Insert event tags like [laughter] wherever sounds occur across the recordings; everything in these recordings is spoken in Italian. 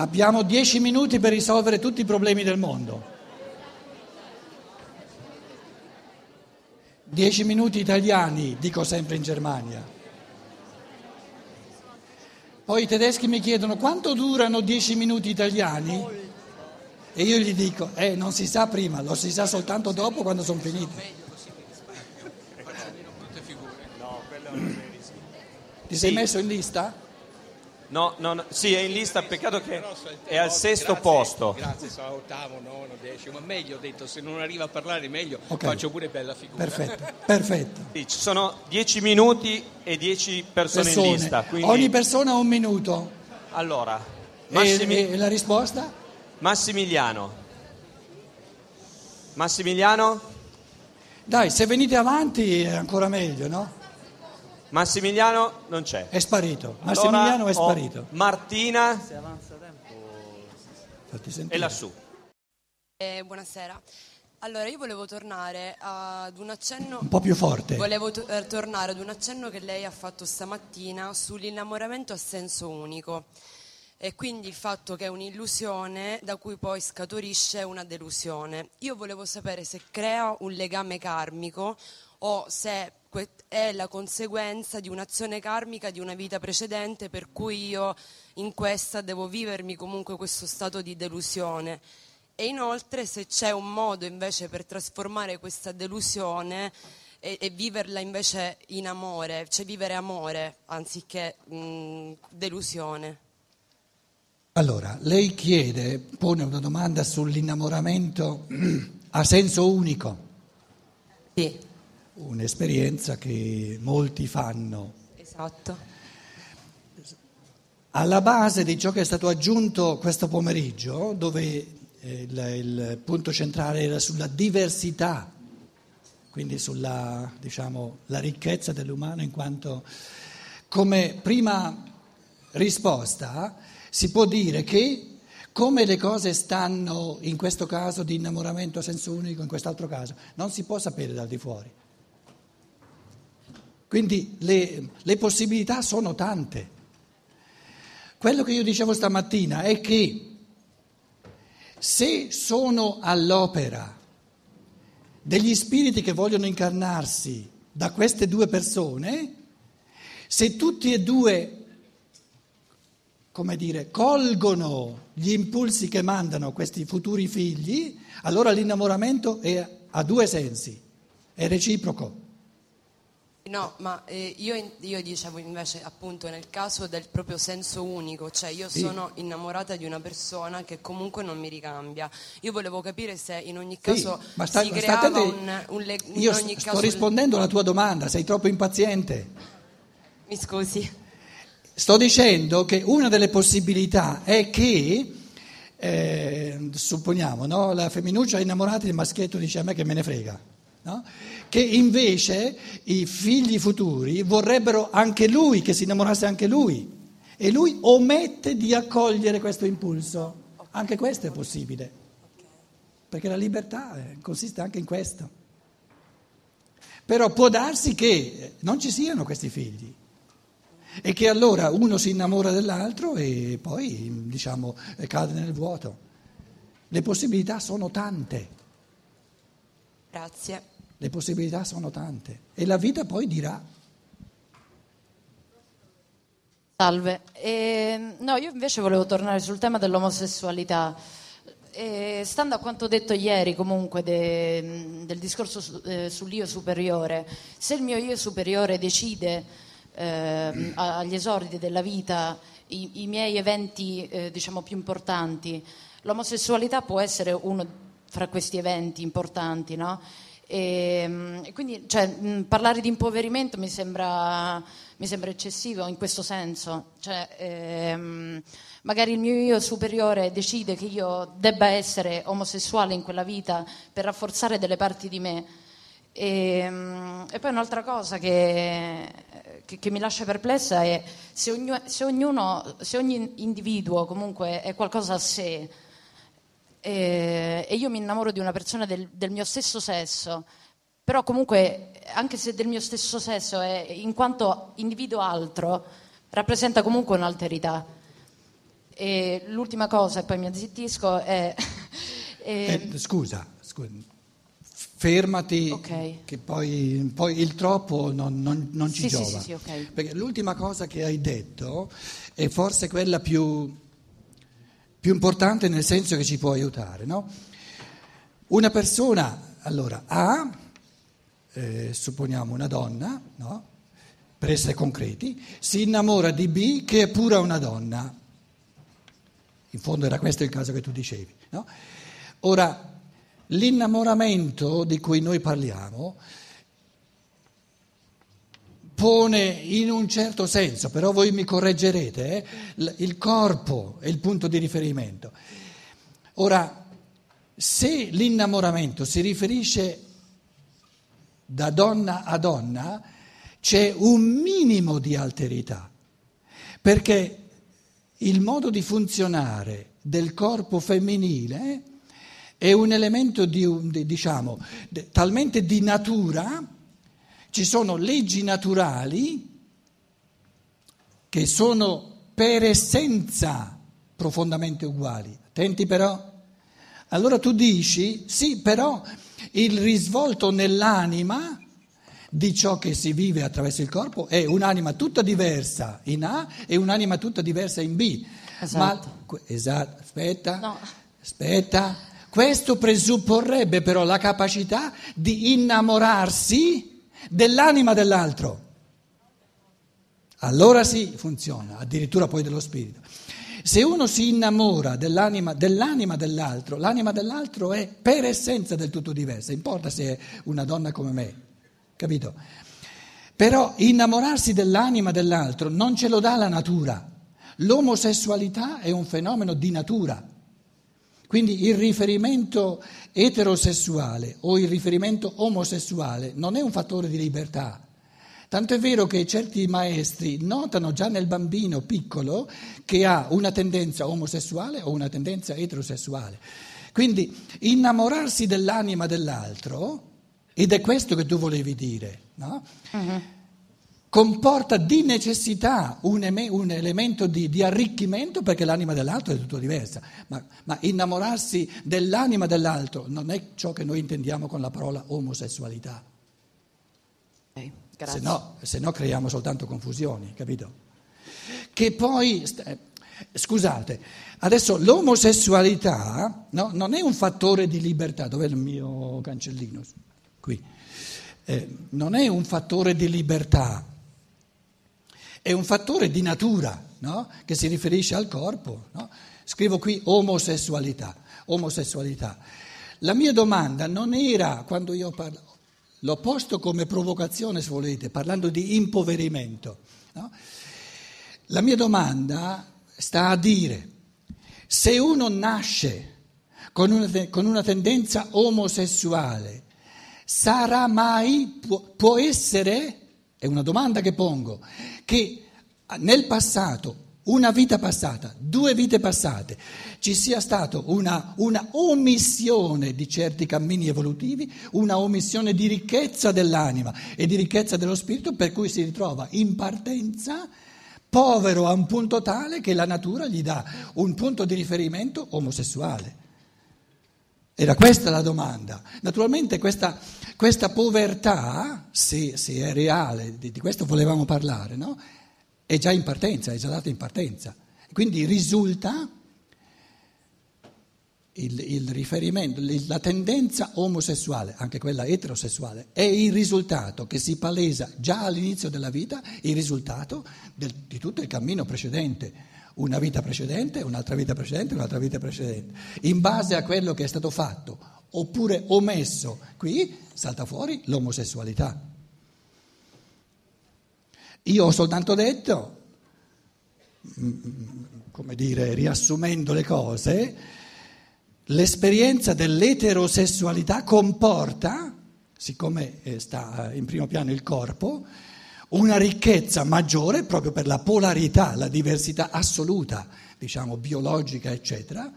Abbiamo dieci minuti per risolvere tutti i problemi del mondo. Dieci minuti italiani, dico sempre in Germania. Poi i tedeschi mi chiedono quanto durano dieci minuti italiani e io gli dico, eh, non si sa prima, lo si sa soltanto dopo quando sono finiti. Ti sei messo in lista? No, no, no, sì, è in lista, peccato che è al sesto grazie, posto. Grazie, sono ottavo, nono, decimo, ma meglio ho detto, se non arriva a parlare meglio Ok. faccio pure bella figura. Perfetto, perfetto. Sì, ci sono dieci minuti e dieci persone, in Persone. lista. Quindi, Ogni persona ha un minuto. allora, E, Massimi- e la risposta? Massimiliano. Massimiliano? Dai, se venite avanti è ancora meglio, no? Massimiliano non c'è. È sparito. Allora Massimiliano è ho sparito. Martina Fatti sentire. è lassù. Eh, buonasera. Allora, io volevo tornare ad un accenno. Un po' più forte. Volevo to- eh, tornare ad un accenno che lei ha fatto stamattina sull'innamoramento a senso unico. E quindi il fatto che è un'illusione da cui poi scaturisce una delusione. Io volevo sapere se crea un legame karmico o se è la conseguenza di un'azione karmica di una vita precedente per cui io in questa devo vivermi comunque questo stato di delusione. E inoltre se c'è un modo invece per trasformare questa delusione e, e viverla invece in amore, cioè vivere amore anziché mh, delusione. Allora, lei chiede, pone una domanda sull'innamoramento [clears throat] a senso unico, Sì, un'esperienza che molti fanno. esatto. Alla base di ciò che è stato aggiunto questo pomeriggio, dove eh, il, il punto centrale era sulla diversità, quindi sulla diciamo, la ricchezza dell'umano in quanto come prima risposta si può dire che come le cose stanno in questo caso di innamoramento a senso unico, in quest'altro caso, non si può sapere dal di fuori. Quindi le, le possibilità sono tante. Quello che io dicevo stamattina è che se sono all'opera degli spiriti che vogliono incarnarsi da queste due persone, se tutti e due, come dire, colgono gli impulsi che mandano questi futuri figli, allora l'innamoramento è, ha due sensi, è reciproco. No, ma eh, io, io dicevo invece appunto nel caso del proprio senso unico, cioè io Sì. sono innamorata di una persona che comunque non mi ricambia. Io volevo capire se in ogni Sì, caso ma sta- si state creava te- un, un le- in Io sto caso rispondendo alla tua domanda, sei troppo impaziente. Mi scusi. Sto dicendo che una delle possibilità è che, eh, supponiamo, no, la femminuccia è innamorata del maschietto dice a me che me ne frega, no? Che invece i figli futuri vorrebbero anche lui, che si innamorasse anche lui, e lui omette di accogliere questo impulso. Anche questo è possibile, perché la libertà eh, consiste anche in questo. Però può darsi che non ci siano questi figli e che allora uno si innamora dell'altro e poi diciamo cade nel vuoto. Le possibilità sono tante, Grazie. Le possibilità sono tante e la vita poi dirà. Salve, Eh, no, io invece volevo tornare sul tema dell'omosessualità. Eh, stando a quanto detto ieri comunque de- del discorso su- eh, sull'io superiore, se il mio io superiore decide a- agli esordi della vita i, i miei eventi eh, diciamo più importanti, l'omosessualità può essere uno fra questi eventi importanti, no? E, mm, e quindi cioè, mh, parlare di impoverimento mi sembra, mi sembra eccessivo in questo senso. Cioè, ehm, magari il mio io superiore decide che io debba essere omosessuale in quella vita per rafforzare delle parti di me. E, mm, e poi un'altra cosa che, che- che mi lascia perplessa è se, ognu- se ognuno, se ogni individuo comunque è qualcosa a sé, e, e io mi innamoro di una persona del, del mio stesso sesso, però comunque, anche se del mio stesso sesso, è, in quanto individuo altro, rappresenta comunque un'alterità. E l'ultima cosa, e poi mi azzittisco, è... [laughs] Eh, scusa, scusa, fermati, Ok. che poi, poi il troppo non, non- non ci Sì, giova. sì, sì, ok. Perché l'ultima cosa che hai detto è forse quella più, più importante nel senso che ci può aiutare. no? Una persona, allora, A, eh, supponiamo una donna, no? per essere concreti, si innamora di B che è pure una donna. In fondo era questo il caso che tu dicevi. no? Ora, l'innamoramento di cui noi parliamo pone in un certo senso, però voi mi correggerete, eh, il corpo è il punto di riferimento. Ora, se l'innamoramento si riferisce da donna a donna, c'è un minimo di alterità, perché il modo di funzionare del corpo femminile è un elemento di, diciamo, talmente di natura, ci sono leggi naturali che sono per essenza profondamente uguali. Attenti però. Allora tu dici, sì, però il risvolto nell'anima di ciò che si vive attraverso il corpo è un'anima tutta diversa in A e un'anima tutta diversa in B. Esatto. Ma, esatto, aspetta, No. aspetta. Questo presupporrebbe però la capacità di innamorarsi dell'anima dell'altro. Allora sì, funziona, addirittura poi dello spirito. Se uno si innamora dell'anima, dell'anima dell'altro, l'anima dell'altro è per essenza del tutto diversa, importa se è una donna come me, capito? Però innamorarsi dell'anima dell'altro non ce lo dà la natura. L'omosessualità è un fenomeno di natura. Quindi il riferimento eterosessuale o il riferimento omosessuale non è un fattore di libertà. Tanto è vero che certi maestri notano già nel bambino piccolo che ha una tendenza omosessuale o una tendenza eterosessuale. Quindi innamorarsi dell'anima dell'altro, ed è questo che tu volevi dire, no? Comporta di necessità un, eme- un elemento di, di arricchimento perché l'anima dell'altro è tutto diversa, ma, ma innamorarsi dell'anima dell'altro non è ciò che noi intendiamo con la parola omosessualità, Ok, grazie. se no, se no creiamo soltanto confusioni, capito? Che poi, eh, scusate, adesso l'omosessualità no, non è un fattore di libertà, dov'è il mio cancellino? Qui. Eh, non è un fattore di libertà, è un fattore di natura no? che si riferisce al corpo. no? Scrivo qui omosessualità. omosessualità. La mia domanda non era quando io parlo, l'ho posto come provocazione se volete, parlando di impoverimento. no? La mia domanda sta a dire, se uno nasce con una, con una tendenza omosessuale, sarà mai, può, può essere, è una domanda che pongo, che nel passato, una vita passata, due vite passate, ci sia stata una, una omissione di certi cammini evolutivi, una omissione di ricchezza dell'anima e di ricchezza dello spirito, per cui si ritrova in partenza povero a un punto tale che la natura gli dà un punto di riferimento omosessuale. Era questa la domanda. Naturalmente questa, questa povertà, se, se è reale, di, di questo volevamo parlare, no? è già in partenza, è già data in partenza. Quindi risulta il, il riferimento, la tendenza omosessuale, anche quella eterosessuale, è il risultato che si palesa già all'inizio della vita, il risultato del- di tutto il cammino precedente. Una vita precedente, un'altra vita precedente, un'altra vita precedente. In base a quello che è stato fatto oppure omesso, qui salta fuori l'omosessualità. Io ho soltanto detto, mm, come dire, riassumendo le cose, l'esperienza dell'eterosessualità comporta, siccome eh, sta in primo piano il corpo, una ricchezza maggiore proprio per la polarità, la diversità assoluta, diciamo biologica, eccetera.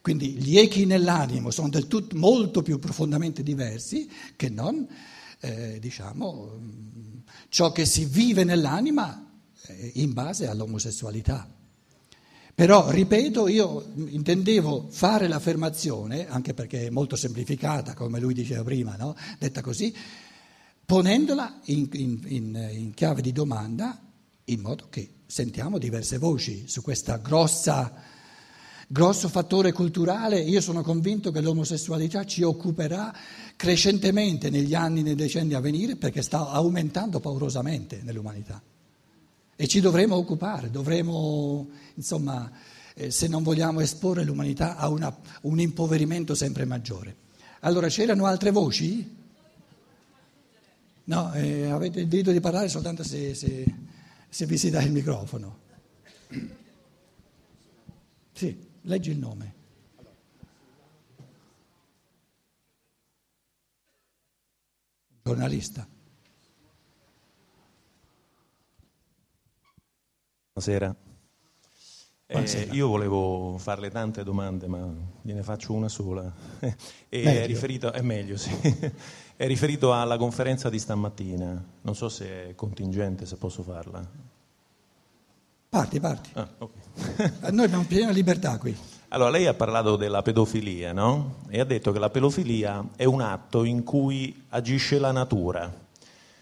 Quindi gli echi nell'animo sono del tutto molto più profondamente diversi che non, eh, diciamo, mh, ciò che si vive nell'anima eh, in base all'omosessualità. Però, ripeto, io intendevo fare l'affermazione, anche perché è molto semplificata, come lui diceva prima, no? detta così, ponendola in, in, in, in chiave di domanda, in modo che sentiamo diverse voci su questa grossa grosso fattore culturale, io sono convinto che l'omosessualità ci occuperà crescentemente negli anni, nei decenni a venire, perché sta aumentando paurosamente nell'umanità. E ci dovremo occupare, dovremo, insomma, eh, se non vogliamo esporre l'umanità a una, un impoverimento sempre maggiore. Allora, c'erano altre voci? No, eh, avete il diritto di parlare soltanto se, se, se vi si dà il microfono. Sì. Leggi il nome. Giornalista. Buonasera. Eh, io volevo farle tante domande, ma gliene faccio una sola. [laughs] è, riferito, è meglio, [laughs] sì. è riferito alla conferenza di stamattina. Non so se è contingente, se posso farla. Parti, parti. Ah, okay. Noi abbiamo piena libertà qui. Allora, lei ha parlato della pedofilia, no? E ha detto che la pedofilia è un atto in cui agisce la natura,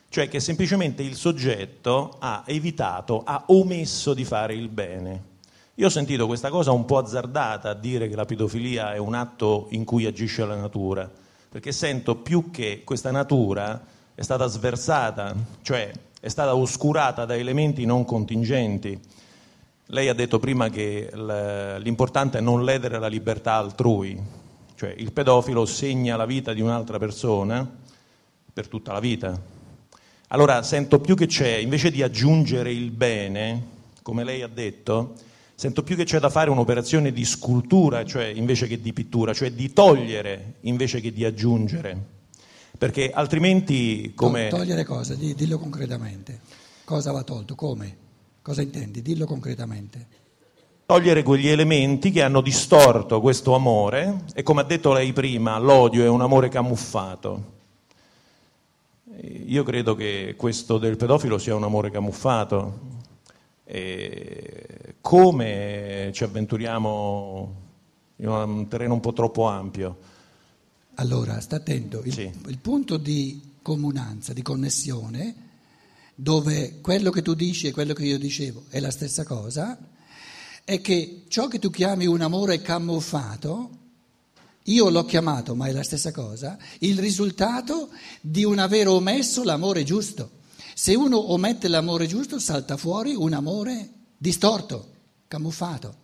cioè che semplicemente il soggetto ha evitato, ha omesso di fare il bene. Io ho sentito questa cosa un po' azzardata a dire che la pedofilia è un atto in cui agisce la natura, perché sento più che questa natura è stata sversata, cioè è stata oscurata da elementi non contingenti lei ha detto prima che l'importante è non ledere la libertà altrui, cioè il pedofilo segna la vita di un'altra persona per tutta la vita. Allora sento più che c'è, invece di aggiungere il bene, come lei ha detto, sento più che c'è da fare un'operazione di scultura cioè, invece che di pittura, cioè di togliere invece che di aggiungere. Perché altrimenti come... Togliere cosa? Dillo concretamente. Cosa va tolto? Come? Cosa intendi? Dillo concretamente. Togliere quegli elementi che hanno distorto questo amore e come ha detto lei prima, l'odio è un amore camuffato. Io credo che questo del pedofilo sia un amore camuffato. E come ci avventuriamo in un terreno un po' troppo ampio? Allora, sta attento, il, sì. il punto di comunanza, di connessione dove quello che tu dici e quello che io dicevo è la stessa cosa, è che ciò che tu chiami un amore camuffato, io l'ho chiamato, ma è la stessa cosa, il risultato di un aver omesso l'amore giusto. Se uno omette l'amore giusto, salta fuori un amore distorto, camuffato.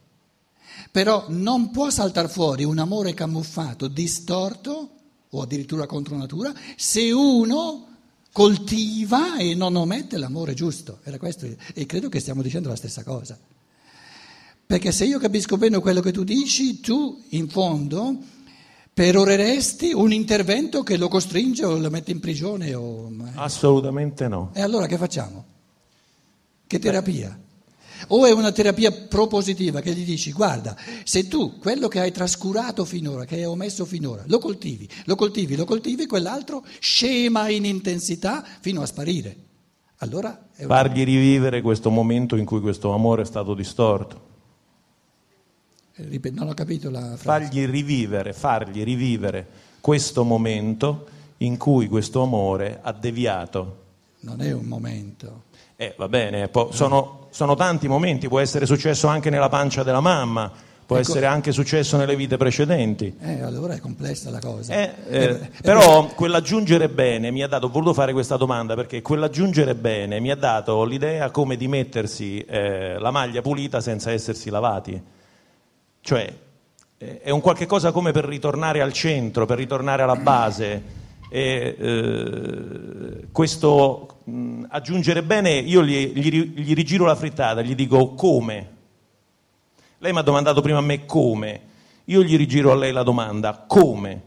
Però non può saltare fuori un amore camuffato, distorto o addirittura contro natura, se uno coltiva e non omette l'amore giusto. Era questo, e credo che stiamo dicendo la stessa cosa. Perché se io capisco bene quello che tu dici, tu in fondo peroreresti un intervento che lo costringe o lo mette in prigione. O... Assolutamente no. E allora che facciamo? Che terapia? O è una terapia propositiva che gli dici guarda, se tu quello che hai trascurato finora, che hai omesso finora, lo coltivi, lo coltivi, lo coltivi, quell'altro scema in intensità fino a sparire. Allora Fargli rivivere questo momento in cui questo amore è stato distorto. Eh, non ho capito la frase. Fargli rivivere, fargli rivivere questo momento in cui questo amore ha deviato. Non è un momento. Eh, va bene, po- sono, sono, tanti momenti, può essere successo anche nella pancia della mamma, può ecco. essere anche successo nelle vite precedenti. Eh, allora è complessa la cosa. Eh, eh, eh però quell'aggiungere bene mi ha dato, ho voluto fare questa domanda perché quell'aggiungere bene mi ha dato l'idea come di mettersi eh, la maglia pulita senza essersi lavati. Cioè, è un qualche cosa come per ritornare al centro, per ritornare alla base e, eh, questo mh, aggiungere bene, io gli, gli, gli rigiro la frittata, gli dico come. Lei mi ha domandato prima a me come, io gli rigiro a lei la domanda come.